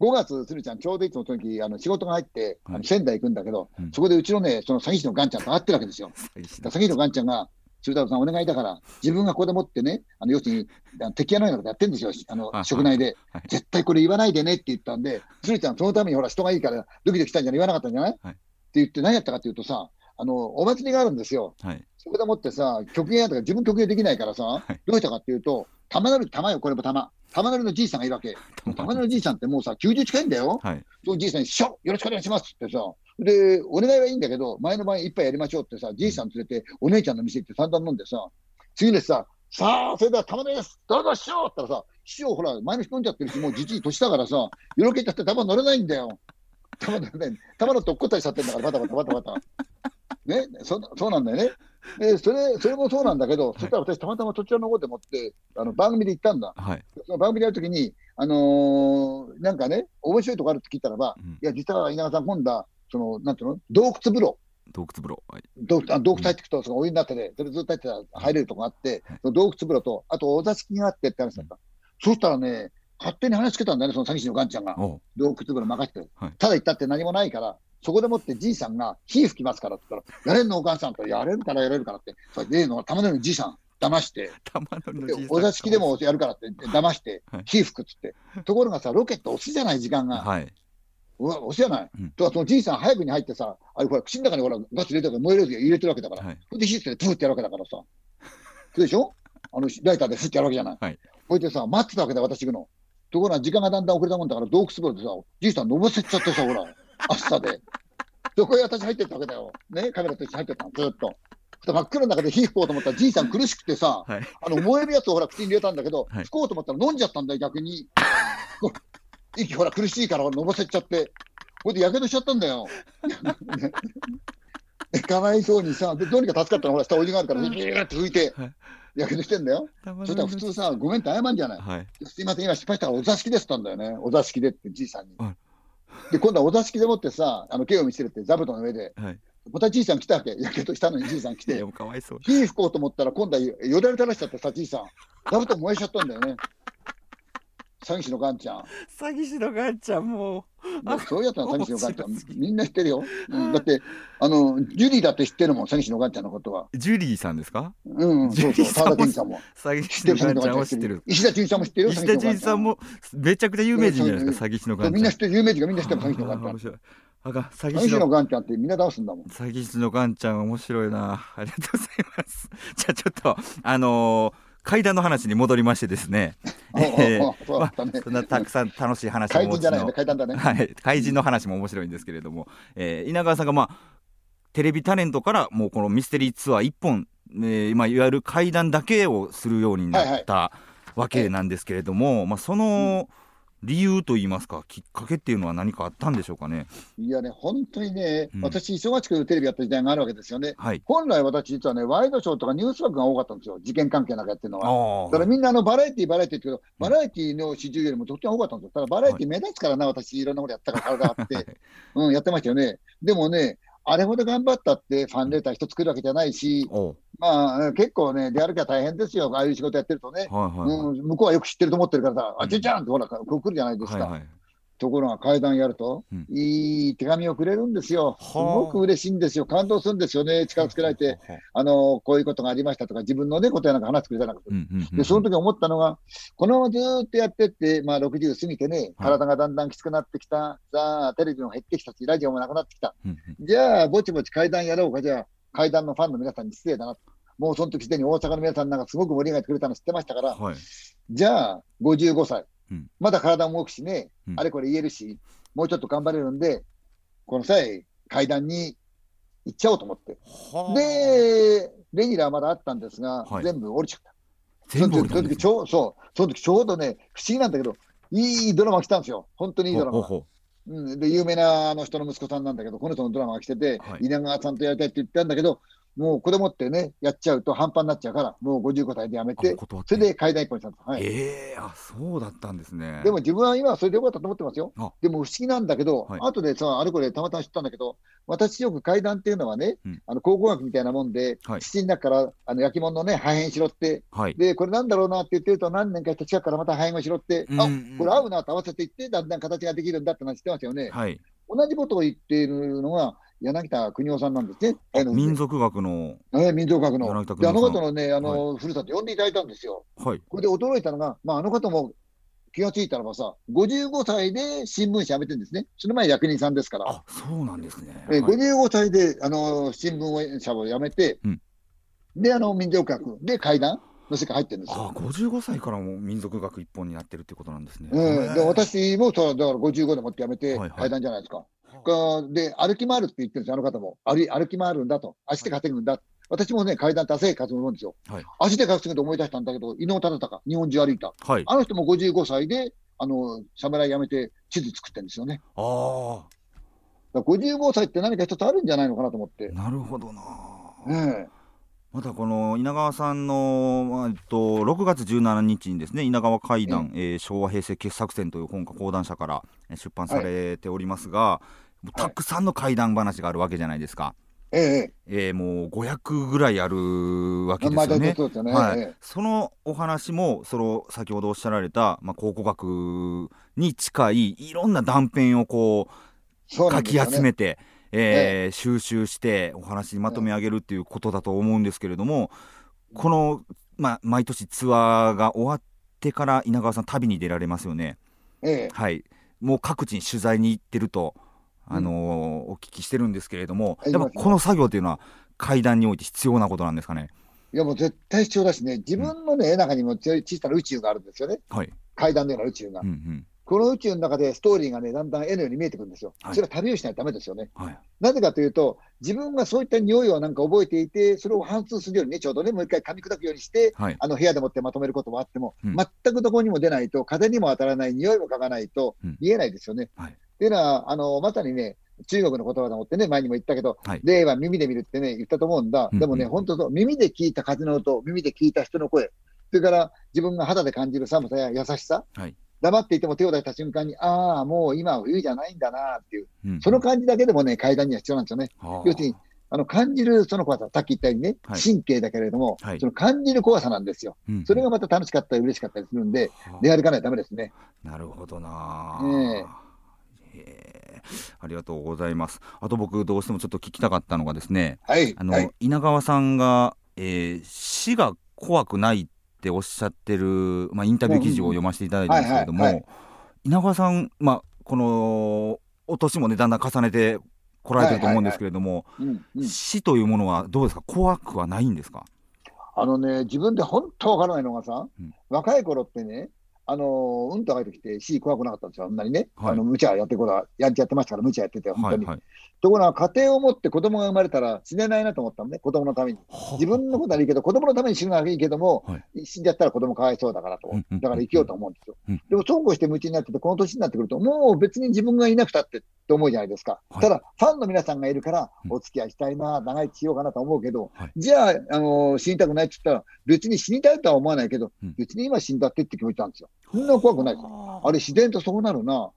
5月、鶴ちゃん、ちょうどいつも時あの仕事が入って、あの仙台行くんだけど、そこでうちのね、その詐欺師のガンちゃんと会ってるわけですよ。詐欺師の。ガンちゃんが、鶴太郎さん、お願いだから、自分がここでもってね、あの要するに、敵屋のようなことやってるんですよ、あの職内で、はい、絶対これ言わないでねって言ったんで、鶴ちゃん、そのためにほら、人がいいから、ドキドキしたんじゃ言わなかったんじゃない、はい、って言って、何やったかっていうとさ、あのお祭りがあるんですよ、はい、そこでもってさ、曲芸とか自分曲芸できないからさ、はい、どうしたかっていうと、玉乗り、玉よ、これも玉。玉乗りのじいさんがいるわけ。玉乗りのじいさんってもうさ、90近いんだよ。はい、そのじいさんに、師匠、よろしくお願いしますってさ、で、お願いはいいんだけど、前の晩一杯やりましょうってさ、じいさん連れて、お姉ちゃんの店行って散々飲んでさ、次ですさ、さあ、それでは玉乗りです、どうぞ師匠って言ったらさ、師匠、ほら、前の人飲んじゃってるし、もうじじい年だからさ、よろけちゃって玉乗れないんだよ。玉乗れない。玉乗って落っこったりしちゃってんだから、バタバタバタバタ。ね、そそうなんだよね。でそれそれもそうなんだけど、はい、そしたら私、たまたまそちらの方でもってあの番組で行ったんだ、はい、その番組でやるときに、あのー、なんかね、面白いとこあるって聞いたらば、うん、いや、実は稲川さん、今度はそのなんていうの？洞窟風呂。洞窟風呂、はい、洞あ洞窟入っていくと、そのお湯になってて、それずっと入ってたら入れるとこがあって、その洞窟風呂と、あとお座敷があってって話だった。うん、そうしたらね、勝手に話しつけたんだよね、その詐欺師のガンちゃんが。洞窟風呂任せて、はい、ただ行ったって何もないから、そこでもってじいさんが火吹きますからって言ったら、やれんのお母さんとやれるからやれるからって、それ例の玉乗りのじいさん、騙して、お座敷でもやるからって、騙して、火吹くっつって、ところがさ、ロケット押すじゃない、時間が。はい、うわ、押すじゃない。うん、とか、そのじいさん、早くに入ってさ、あれ、ほら、口の中にほらガス入れてるから、燃えるやつ入れてるわけだから、はい、それで火つけて、プーってやるわけだからさ、そうでしょ？あのライターでふってやるわけじゃない。はい、こうやってさ、待ってたわけだ、私行くの。ところが、時間がだんだん遅れたもんだから、洞窟風呂でさ、じいさん、のぼせちゃってさ、ほら、暑さで。そこへ私入ってったわけだよ。ね、カメラと一緒に入ってったの、ずっと。真っ暗の中で火吹こうと思ったら、じいさん苦しくてさ、はい、あの燃えるやつをほら口に入れたんだけど、はい、吹こうと思ったら飲んじゃったんだよ、逆に。息ほら苦しいからのぼせちゃって、これでやけどしちゃったんだよ。かわいそうにさ、でどうにか助かったの、ほら、下お湯があるから、ビューって拭いて、やけどしてんだよ。そしたら普通さ、ごめんって謝んじゃない。はい、すいません、今失敗したからお座敷ですったんだよね、お座敷でってじいさんに。で、今度はお座敷でもってさ、あの、毛を見せるって座布団の上で、はい、またじいさん来たわけ、やけどしたのにじいさん来て、かわいそう火吹こうと思ったら、今度はよだれ垂らしちゃってさ、じいさん、座布団燃えちゃったんだよね。詐欺師のガンちゃん。詐欺師のガンちゃん、もう。そうやったの、詐欺師のガンちゃん。みんな知ってるよ。うん、だって、あの、ジュリーだって知ってるもん、詐欺師のガンちゃんのことは。ジュリーさんですか？うん、うん、そうそう、沢田健さんも。詐欺師のガンちゃんは知ってる。石田純さんも知ってる石田純さんも、めちゃくちゃ有名人じゃないですか、詐欺師のガンちゃん。みんな知ってる、有名人がみんな知ってる、詐欺師のガンちゃん。面白い。あが詐欺師のガンちゃんってみんな倒すんだもん。詐欺師のガンちゃん面白いな。ありがとうございます。じゃあちょっと、あのー階段の話に戻りましてですね、えー、そんなたくさん楽しい話もお持ちの、ね、階段だね、はい、怪人の話も面白いんですけれども、えー、稲川さんがまあテレビタレントからもうこのミステリーツアー一本、えー、まあいわゆる怪談だけをするようになったわけなんですけれども、まあその、うん理由と言いますか、きっかけっていうのは何かあったんでしょうかね。いやね、本当にね、うん、私、忙しくテレビやった時代があるわけですよね。はい、本来、私、実はね、ワイドショーとかニュース枠が多かったんですよ、事件関係なんかやってるのは。だからみんなあのバラエティー、バラエティーって言うけど、バラエティーの始終よりもとっても多かったんですよ。ただバラエティー目立つからな、私、いろんなことやったから体があって、うん、やってましたよね。でもね、あれほど頑張ったってファンレター一つ来るわけじゃないし、まあ、結構ね、出歩きは大変ですよ、ああいう仕事やってるとね、はいはいはい。うん、向こうはよく知ってると思ってるからさ、あちゃちゃんってほら、こう来るじゃないですか。はいはいところが階段やると、うん、いい手紙をくれるんですよ。すごく嬉しいんですよ。感動するんですよね。力つけられて、あの、こういうことがありましたとか、自分のね、ことやなんか話してくれたなくて、で、その時思ったのが、このままずっとやってって、まあ60過ぎてね、体がだんだんきつくなってきた。さあ、テレビも減ってきたし、ラジオもなくなってきた。じゃあ、ぼちぼち階段やろうか。じゃあ、階段のファンの皆さんに失礼だな。もうその時すでに大阪の皆さんなんかすごく盛り上げてくれたの知ってましたから、はい、じゃあ、55歳。まだ体も動くしね、あれこれ言えるし、もうちょっと頑張れるんで、この際、階段に行っちゃおうと思って。で、レギュラーまだあったんですが、はい、全部降りちゃった。その時ちょうそう、その時ちょうどね、不思議なんだけど、いいドラマ来たんですよ。本当にいいドラマ。うん、で有名なあの人の息子さんなんだけど、この人のドラマが来てて、はい、稲川さんとやりたいって言ったんだけど、もう子供ってね、やっちゃうと半端になっちゃうから、もう55歳でやめて、それで階段一本にしたんです。はい、えー、あそうだったんですね。でも自分は今はそれでよかったと思ってますよ。でも不思議なんだけど、はい、後でさ、あれこれたまたま知ったんだけど、私よく階段っていうのはね、うん、あの考古学みたいなもんで、はい、土の中からあの焼き物のね、破片拾って、はい、で、これなんだろうなって言ってると、何年かした近くからまた破片を拾って、うんうん、あこれ合うなと合わせていって、だんだん形ができるんだって話してますよね。はい、同じことを言っているのが、柳田邦夫さんなんですね。民族学の。え民族学の。で、あの方のね、あの、はい、ふるさと呼んでいただいたんですよ。はい。これで驚いたのが、まあ、あの方も気がついたらばさ、55歳で新聞社辞めてるんですね。その前役人さんですから。あ、そうなんですね。え、はい、55歳で、あの、新聞社を辞めて、うん、で、あの、民族学で会談の世界入ってるんですよ。あ55歳からも民族学一本になってるってことなんですね。うん、で私もそうだから55でもってやめて階段じゃないですか。はいはい、で、歩き回るって言ってるんですよ、あの方も。歩歩き回るんだと。足で稼ぐんだ。はい、私もね、階段達成活動なんですよ。はい、足で稼ぐと思い出したんだけど、伊能忠敬、日本中歩いた。はい、あの人も55歳で、あの、侍辞めて地図作ってるんですよね。ああ。55歳って何か一つあるんじゃないのかなと思って。なるほどな。ええまたこの稲川さんの、えっと、6月17日にですね稲川会談、うん、えー、昭和平成傑作選という本が講談社から出版されておりますが、はい、たくさんの怪談話があるわけじゃないですか。えええー、もう500ぐらいあるわけですよね。はい、そのお話もその先ほどおっしゃられた、まあ、考古学に近いいろんな断片をこう書き集めて。えー、収集してお話にまとめ上げるっていうことだと思うんですけれども、この、まあ、毎年ツアーが終わってから稲川さん旅に出られますよね。ええ、はい、もう各地に取材に行ってると、あのーうん、お聞きしてるんですけれども、でもこの作業っていうのは階段において必要なことなんですかね？いやもう絶対必要だしね、自分のね、うん、中にも小さな宇宙があるんですよね、はい、階段のような宇宙が。うんうんこの宇宙の中でストーリーがね、だんだん絵のように見えてくるんですよ。はい、それは旅をしないとだめですよね。はい、なぜかというと、自分がそういった匂いをなんか覚えていて、それを反芻するようにね、ちょうどね、もう一回噛み砕くようにして、はい、あの部屋でもってまとめることもあっても、うん、全くどこにも出ないと、風にも当たらない、匂いも嗅がないと見えないですよね。うん、っていうのは、あのまさにね、中国の言葉でもってね、前にも言ったけど、はい、例は耳で見るってね、言ったと思うんだ。でもね、本当そう、耳で聞いた風の音、耳で聞いた人の声、それから自分が肌で感じる寒さや優しさ、はい、黙っていても手を出した瞬間に、ああ、もう今は冬じゃないんだなっていう、うん、その感じだけでもね、階段には必要なんですよね。要するに、あの感じるその怖さ、さっき言ったようにね、はい、神経だけれども、はい、その感じる怖さなんですよ、うん、それがまた楽しかったり、嬉しかったりするんで、出歩かないとだめですね。なるほどな、え。ー、ありがとうございます。あと僕、どうしてもちょっと聞きたかったのがですね、はい、あの、はい、稲川さんが、えー、死が怖くないっておっしゃってる、まあ、インタビュー記事を読ませていただいたんですけれども、稲川さん、まあ、このお年もねだんだん重ねてこられてると思うんですけれども、死というものはどうですか？怖くはないんですか？あのね自分で本当わからないのがさ、うん、若い頃ってねあのうんと入ってきて死怖くなかったんですよ、あんなにね、はい、あの無茶やってることはやってましたから、無茶やってて、本当に。はい。はいところが家庭を持って子供が生まれたら死ねないなと思ったのね、子供のために。自分のことはいいけど、子供のために死ぬのはいいけども、はい、死んじゃったら子供かわいそうだからと、だから生きようと思うんですよ。うん、でも、そうこうして夢中になってて、この年になってくると、もう別に自分がいなくたってって思うじゃないですか。はい、ただ、ファンの皆さんがいるから、お付き合いしたいな、長生きしようかなと思うけど、はい、じゃあ、あのー、死にたくないって言ったら、別に死にたいとは思わないけど、別に今死んだってって気持ちなんですよ。そんな怖くないですよ。あれ、自然とそうなるな。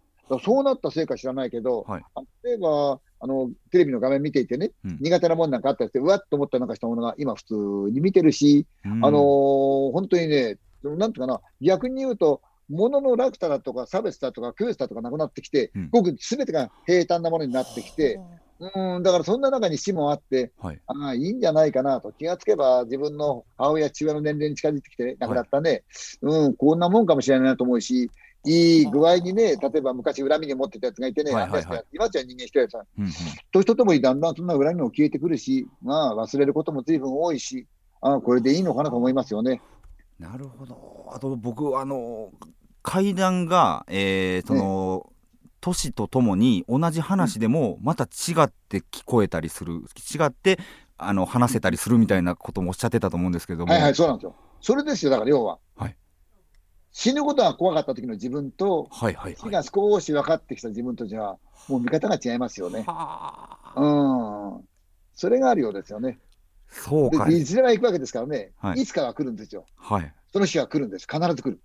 そうなったせいか知らないけど、はい、例えば、あの、テレビの画面見ていてね、うん、苦手なもんなんかあったりして、うわっと思ったなんかしたものが今普通に見てるし、うん、あのー、本当にね、なんていうかな、逆に言うと、ものの楽さだとか差別だとか区別だとかなくなってきて、うん、ごくすべてが平坦なものになってきて、うん、だからそんな中に死もあって、はい、ああ、いいんじゃないかなと、気がつけば自分の母親、父親の年齢に近づいてきて、ね、亡くなったね、はい、うん、こんなもんかもしれないなと思うし、いい具合にね、例えば昔恨みに持ってたやつがいてね、はいはいはい、今じゃ人間一人やつは、うんうん、年とともにだんだんそんな恨みも消えてくるし、まあ忘れることも随分多いし、あこれでいいのかなと思いますよね。なるほど。あと僕、あの、階段が、えー、その、ね、年とともに同じ話でもまた違って聞こえたりする、違ってあの話せたりするみたいなこともおっしゃってたと思うんですけども。はいはい、そうなんですよ。それですよ、だから要は。はい。死ぬことが怖かった時の自分と、はいはいはい、死が少し分かってきた自分とじゃ、もう見方が違いますよね。うん。それがあるようですよね。そうかいずれは行くわけですからね、はい、いつかは来るんですよ。はい。その日は来るんです。必ず来る。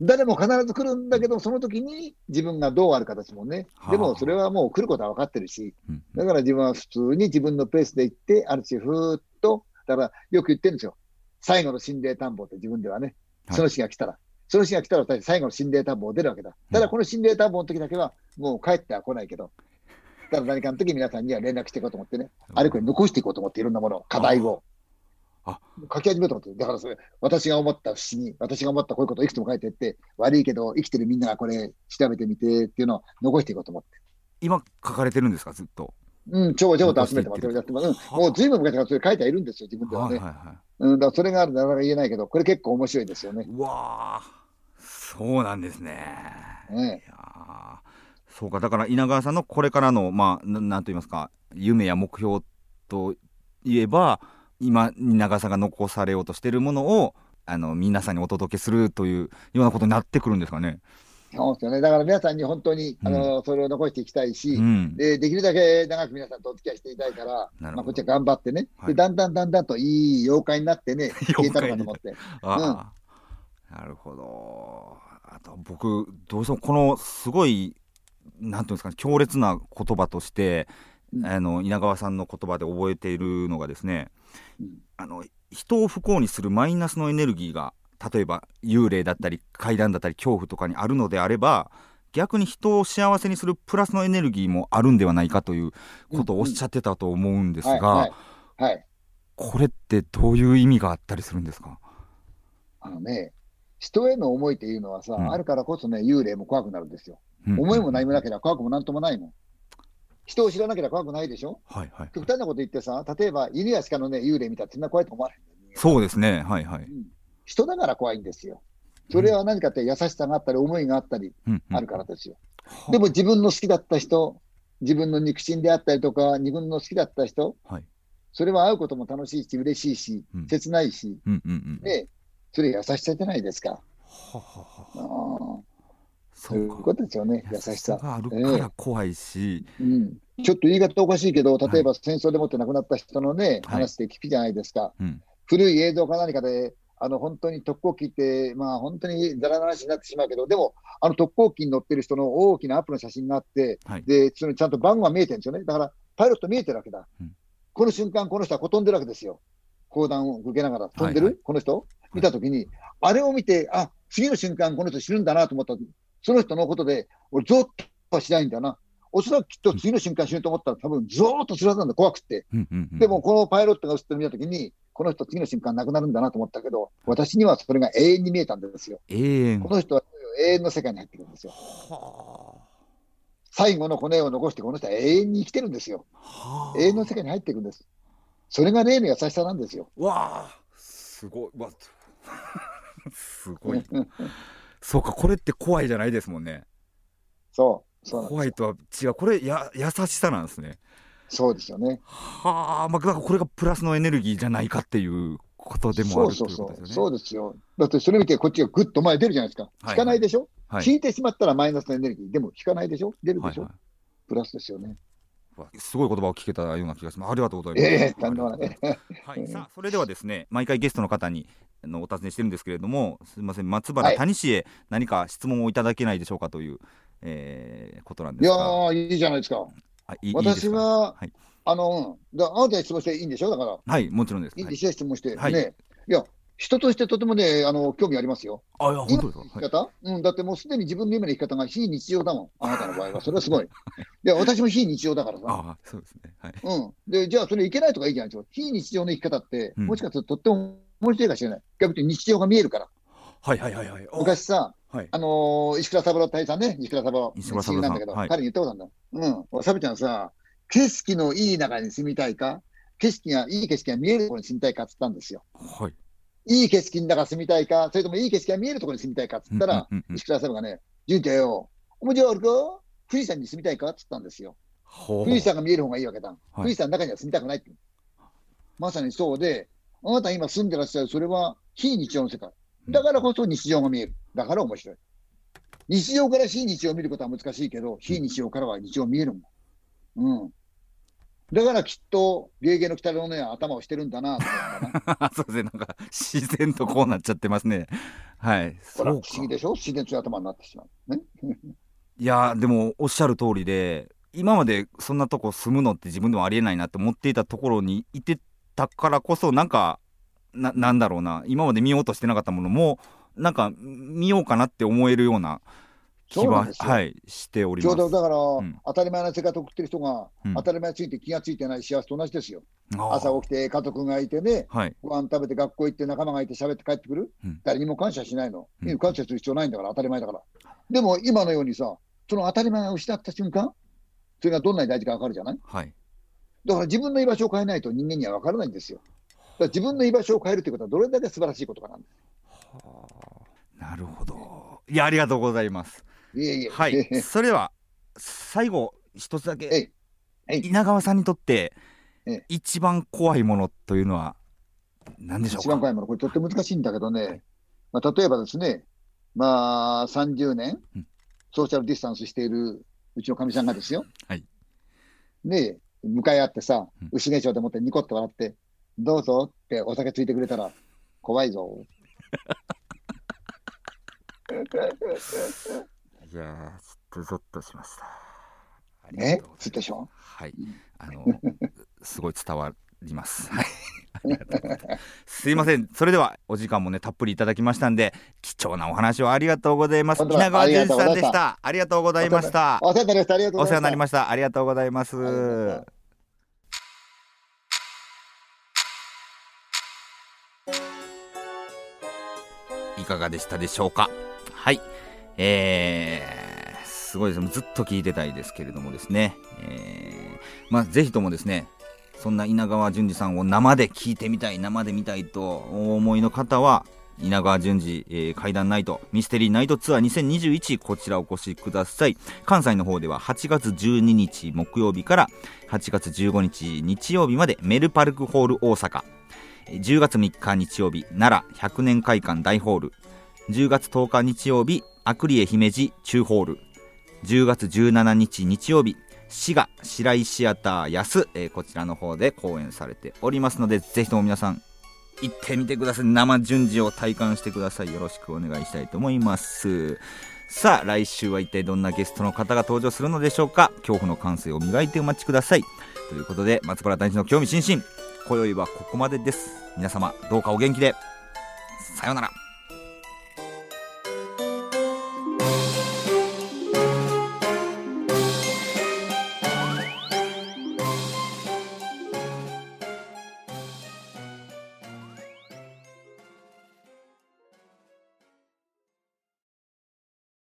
誰も必ず来るんだけど、その時に自分がどうある形もね、でもそれはもう来ることは分かってるし、だから自分は普通に自分のペースで行って、ある種、ふーっと、だからよく言ってるんですよ。最後の心霊探訪って自分ではね、その日が来たら。その日が来たら最後の心霊探訪出るわけだ。ただこの心霊探訪の時だけは、もう帰っては来ないけど、ったら何かの時皆さんには連絡していこうと思ってね、あれこれ残していこうと思って、いろんなもの、課題を。あ書き始めたと思って、だからそれ、私が思った不思議、私が思ったこういうことをいくつも書いていって、悪いけど、生きてるみんながこれ調べてみてっていうのを残していこうと思って。今書かれてるんですか、ずっと。うん、超超と集めてますよ、やってます。うん、もうずいぶん昔からそれ書いてはいるんですよ、自分ではね。はいはいはい、うん、だからそれがあるなかなか言えないけど、これ結構面白いですよね。うわそうなんですね。ねいやそうか、だから稲川さんのこれからの、まあ、なんと言いますか、夢や目標といえば、今、稲川さんが残されようとしているものを、あの皆さんにお届けするというようなことになってくるんですかね。そうですよね。だから皆さんに本当に、あの、それを残していきたいし、うん、で、できるだけ長く皆さんとお付き合いしていたいから、まあ、こっちは頑張ってね、はい、で、だんだんだんだんといい妖怪になってね、消えたのかと思って。あうん、なるほど。あと、僕、どうしてもこのすごい、なんていうんですかね、強烈な言葉として、うん、あの稲川さんの言葉で覚えているのがですね、あの人を不幸にするマイナスのエネルギーが例えば幽霊だったり怪談だったり恐怖とかにあるのであれば逆に人を幸せにするプラスのエネルギーもあるんではないかということをおっしゃってたと思うんですが、これってどういう意味があったりするんですか？あのね、人への思いっていうのはさ、うん、あるからこそね、幽霊も怖くなるんですよ。うん、思いも何もなければ怖くもなんともないもん。人を知らなければ怖くないでしょ、はいはい、極端なこと言ってさ、例えば犬や鹿のね、幽霊見たらそんな怖いと思わないそうですね、はいはい、うん、人だから怖いんですよ。それは何かって優しさがあったり、思いがあったり、あるからですよ。うんうん、でも自分の好きだった人、自分の肉親であったりとか、自分の好きだった人、はい、それは会うことも楽しいし、嬉しいし、うん、切ないし、うんうんうん、で、それ優しさじゃないですか。はははそういうことですよね、優しさ。があるから怖いし、えー、うん、ちょっと言い方おかしいけど、例えば戦争でもって亡くなった人のね、はい、話で聞くじゃないですか。うん、古い映像か何かで、あの本当に特攻機って、まあ、本当にざらな話になってしまうけど、でも、あの特攻機に乗ってる人の大きなアップの写真があって、はい、でそのちゃんと番号が見えてるんですよね、だからパイロット見えてるわけだ、うん、この瞬間、この人は飛んでるわけですよ、砲弾を受けながら。飛んでる、はいはい、この人、見たときに、あれを見て、あ次の瞬間、この人死ぬんだなと思った、その人のことで、俺、ぞっとはしないんだな。おそらくきっと次の瞬間死ぬと思ったら、多分ずーっとするはずなんだ、怖くて。でも、このパイロットが映ってる見たときに、この人、次の瞬間亡くなるんだなと思ったけど、私にはそれが永遠に見えたんですよ。永遠この人は永遠の世界に入ってくるんですよ。最後の骨を残して、この人は永遠に生きてるんですよ。永遠の世界に入っていくんです。それが霊の優しさなんですよ。わあ、すごい。わ すごい。そうか、これって怖いじゃないですもんね。そうそう怖いとは違う、これや、優しさなんですね。そうですよね。はあ、まあ、これがプラスのエネルギーじゃないかっていうことでもあるそうそうそう、そうですよ。だってそれ見て、こっちがぐっと前出るじゃないですか。引かないでしょ、はい、引いてしまったらマイナスのエネルギー、でも引かないでしょ？出るでしょ、はいはい、プラスですよね。すごい言葉を聞けたような気がします。ありがとうございます。えー、はい、さあ、それではですね、毎回ゲストの方にあのお尋ねしてるんですけれども、すみません、松原谷氏へ何か質問をいただけないでしょうかという、えー、ことなんですが。いやいいじゃないですか。あいい私は、はい、あの、だあなたに質問していいんでしょ？だから。はい、もちろんです。いいんでしょ、質問して。はい、ね。いや、人としてとてもね、あの興味ありますよ。あ、いや、本当ですか？生き方、はい、うん、だってもうすでに自分の夢の生き方が非日常だもん、あなたの場合は。それはすごい。いや、私も非日常だからさ。あそうですね。はい。うん。で、じゃあ、それいけないとかいいじゃないですか。非日常の生き方って、もしかするととっても面白いかもしれない。逆に日常が見えるから。はいはいはいはい。昔さ、はい、あのー、石倉三郎大佐ね、石倉三郎。石倉三郎なんだけど、はい、彼に言ったことあるんだ。うん。サブちゃんさ、景色のいい中に住みたいか、景色が、いい景色が見えるところに住みたいかって言ったんですよ。はい。いい景色の中住みたいか、それともいい景色が見えるところに住みたいかって言ったら、石倉さんがね、純ちゃんよ、おもちゃあるか？富士山に住みたいか？って言ったんですよ。富士山が見える方がいいわけだ。はい、富士山の中には住みたくないって。まさにそうで、あなた今住んでらっしゃる、それは非日常の世界。だからこそ日常が見える。だから面白い。日常から非日常を見ることは難しいけど、非日常からは日常見えるもん。うん。だからきっと、ゲーゲーの北のね、頭をしてるんだな そうですね、なんか自然とこうなっちゃってますね。はい。ほら、不思議でしょ？自然と頭になってしまう。ね。いやでもおっしゃる通りで、今までそんなとこ住むのって自分でもありえないなって思っていたところにいてたからこそ、なんか、ななんだろうな、今まで見ようとしてなかったものも、なんか見ようかなって思えるような気は、はい、しております。ちょうどだから、うん、当たり前な生活を送ってる人が、うん、当たり前について気がついてない幸せと同じですよ。朝起きて家族がいてね、はい、ご飯食べて学校行って仲間がいて喋って帰ってくる、うん、誰にも感謝しないの、うん、感謝する必要ないんだから、当たり前だから。でも今のようにさ、その当たり前を失った瞬間、それがどんなに大事か分かるじゃない、はい、だから自分の居場所を変えないと人間には分からないんですよ。だから自分の居場所を変えるということは、どれだけ素晴らしいことかなんです。はあ、なるほど。いや、ありがとうございます。いえいえ。はい。それでは、最後、一つだけ、稲川さんにとって、一番怖いものというのは何でしょうか？一番怖いもの、これとっても難しいんだけどね、まあ、例えばですね、まあ、30年、ソーシャルディスタンスしているうちのかみさんがですよ、はい、で、向かい合ってさ、牛毛町でもってニコッと笑って、どうぞってお酒ついてくれたら、怖いぞ。いやー、ちょっとゾッとしました。え？つでしょはい。あの、すごい伝わります。はい。すいません。それではお時間もねたっぷりいただきましたんで貴重なお話をありがとうございます。稲川淳さんでした。ありがとうございました。お世話になりました。ありがとうお世話になりました。ありがとうございます。いかがでしたでしょうか？はい。えー、すごいですね。ずっと聞いてたいですけれどもですね。えー、まあ、ぜひともですね、そんな稲川淳二さんを生で聞いてみたい、生で見たいとお思いの方は、稲川淳二、えー、怪談ナイト、ミステリーナイトツアー2021、こちらお越しください。関西の方では8月12日木曜日から8月15日日曜日までメルパルクホール大阪。10月3日日曜日、奈良100年会館大ホール。10月10日日曜日、アクリエ姫路中ホール。10月17日日曜日、滋賀白井シアター安、えー、こちらの方で公演されておりますのでぜひとも皆さん行ってみてください。生順次を体感してください。よろしくお願いしたいと思います。さあ来週は一体どんなゲストの方が登場するのでしょうか。恐怖の感性を磨いてお待ちください。ということで松原大臣の興味津々。今宵はここまでです。皆様どうかお元気で。さようなら。